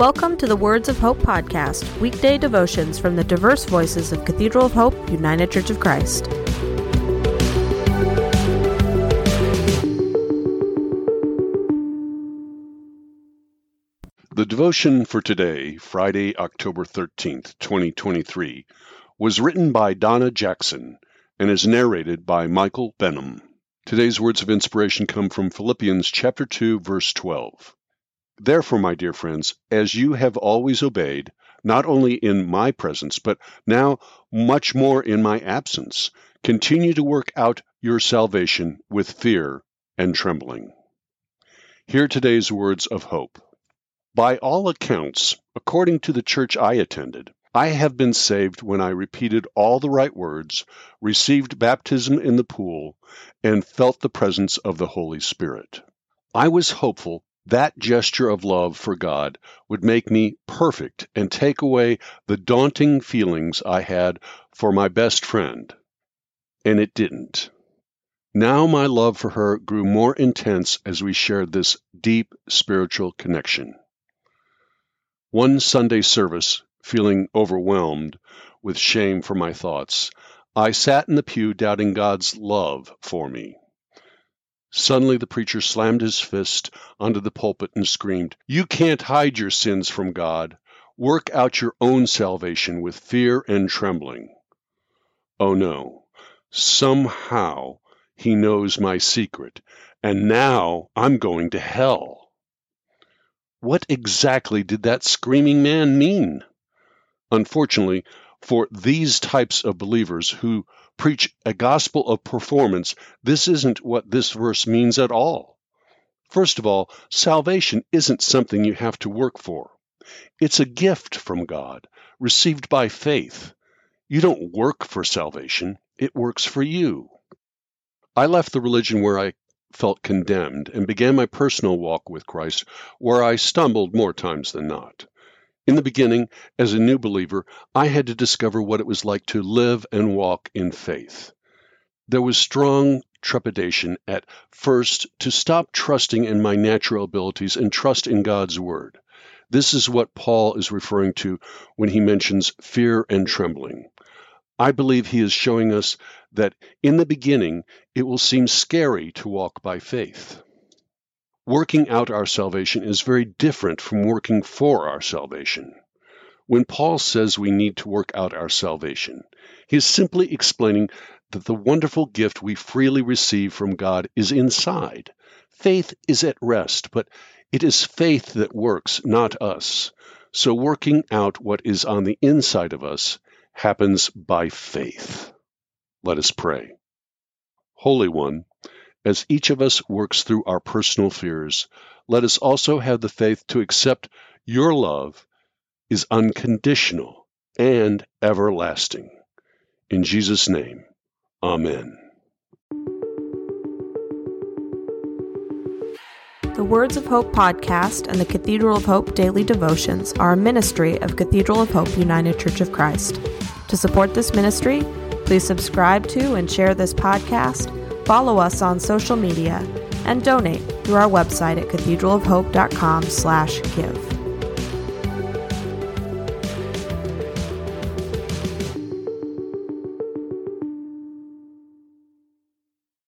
Welcome to the Words of Hope podcast, weekday devotions from the diverse voices of Cathedral of Hope, United Church of Christ. The devotion for today, Friday, October 13th, 2023, was written by Donna Jackson and is narrated by Michael Benham. Today's words of inspiration come from Philippians chapter 2 verse 12. Therefore, my dear friends, as you have always obeyed, not only in my presence, but now much more in my absence, continue to work out your salvation with fear and trembling. Hear today's words of hope. By all accounts, according to the church I attended, I have been saved when I repeated all the right words, received baptism in the pool, and felt the presence of the Holy Spirit. I was hopeful that gesture of love for God would make me perfect and take away the daunting feelings I had for my best friend. And it didn't. Now my love for her grew more intense as we shared this deep spiritual connection. One Sunday service, feeling overwhelmed with shame for my thoughts, I sat in the pew doubting God's love for me. Suddenly the preacher slammed his fist onto the pulpit and screamed, You can't hide your sins from God. Work out your own salvation with fear and trembling. Oh no, somehow he knows my secret, and now I'm going to hell. What exactly did that screaming man mean? Unfortunately, for these types of believers who preach a gospel of performance, this isn't what this verse means at all. First of all, salvation isn't something you have to work for. It's a gift from God, received by faith. You don't work for salvation, it works for you. I left the religion where I felt condemned and began my personal walk with Christ, where I stumbled more times than not. In the beginning, as a new believer, I had to discover what it was like to live and walk in faith. There was strong trepidation at first to stop trusting in my natural abilities and trust in God's Word. This is what Paul is referring to when he mentions fear and trembling. I believe he is showing us that in the beginning it will seem scary to walk by faith working out our salvation is very different from working for our salvation. When Paul says we need to work out our salvation, he is simply explaining that the wonderful gift we freely receive from God is inside. Faith is at rest, but it is faith that works, not us. So working out what is on the inside of us happens by faith. Let us pray. Holy One, as each of us works through our personal fears, let us also have the faith to accept your love is unconditional and everlasting. In Jesus' name, Amen. The Words of Hope podcast and the Cathedral of Hope daily devotions are a ministry of Cathedral of Hope United Church of Christ. To support this ministry, please subscribe to and share this podcast follow us on social media, and donate through our website at cathedralofhope.com/give.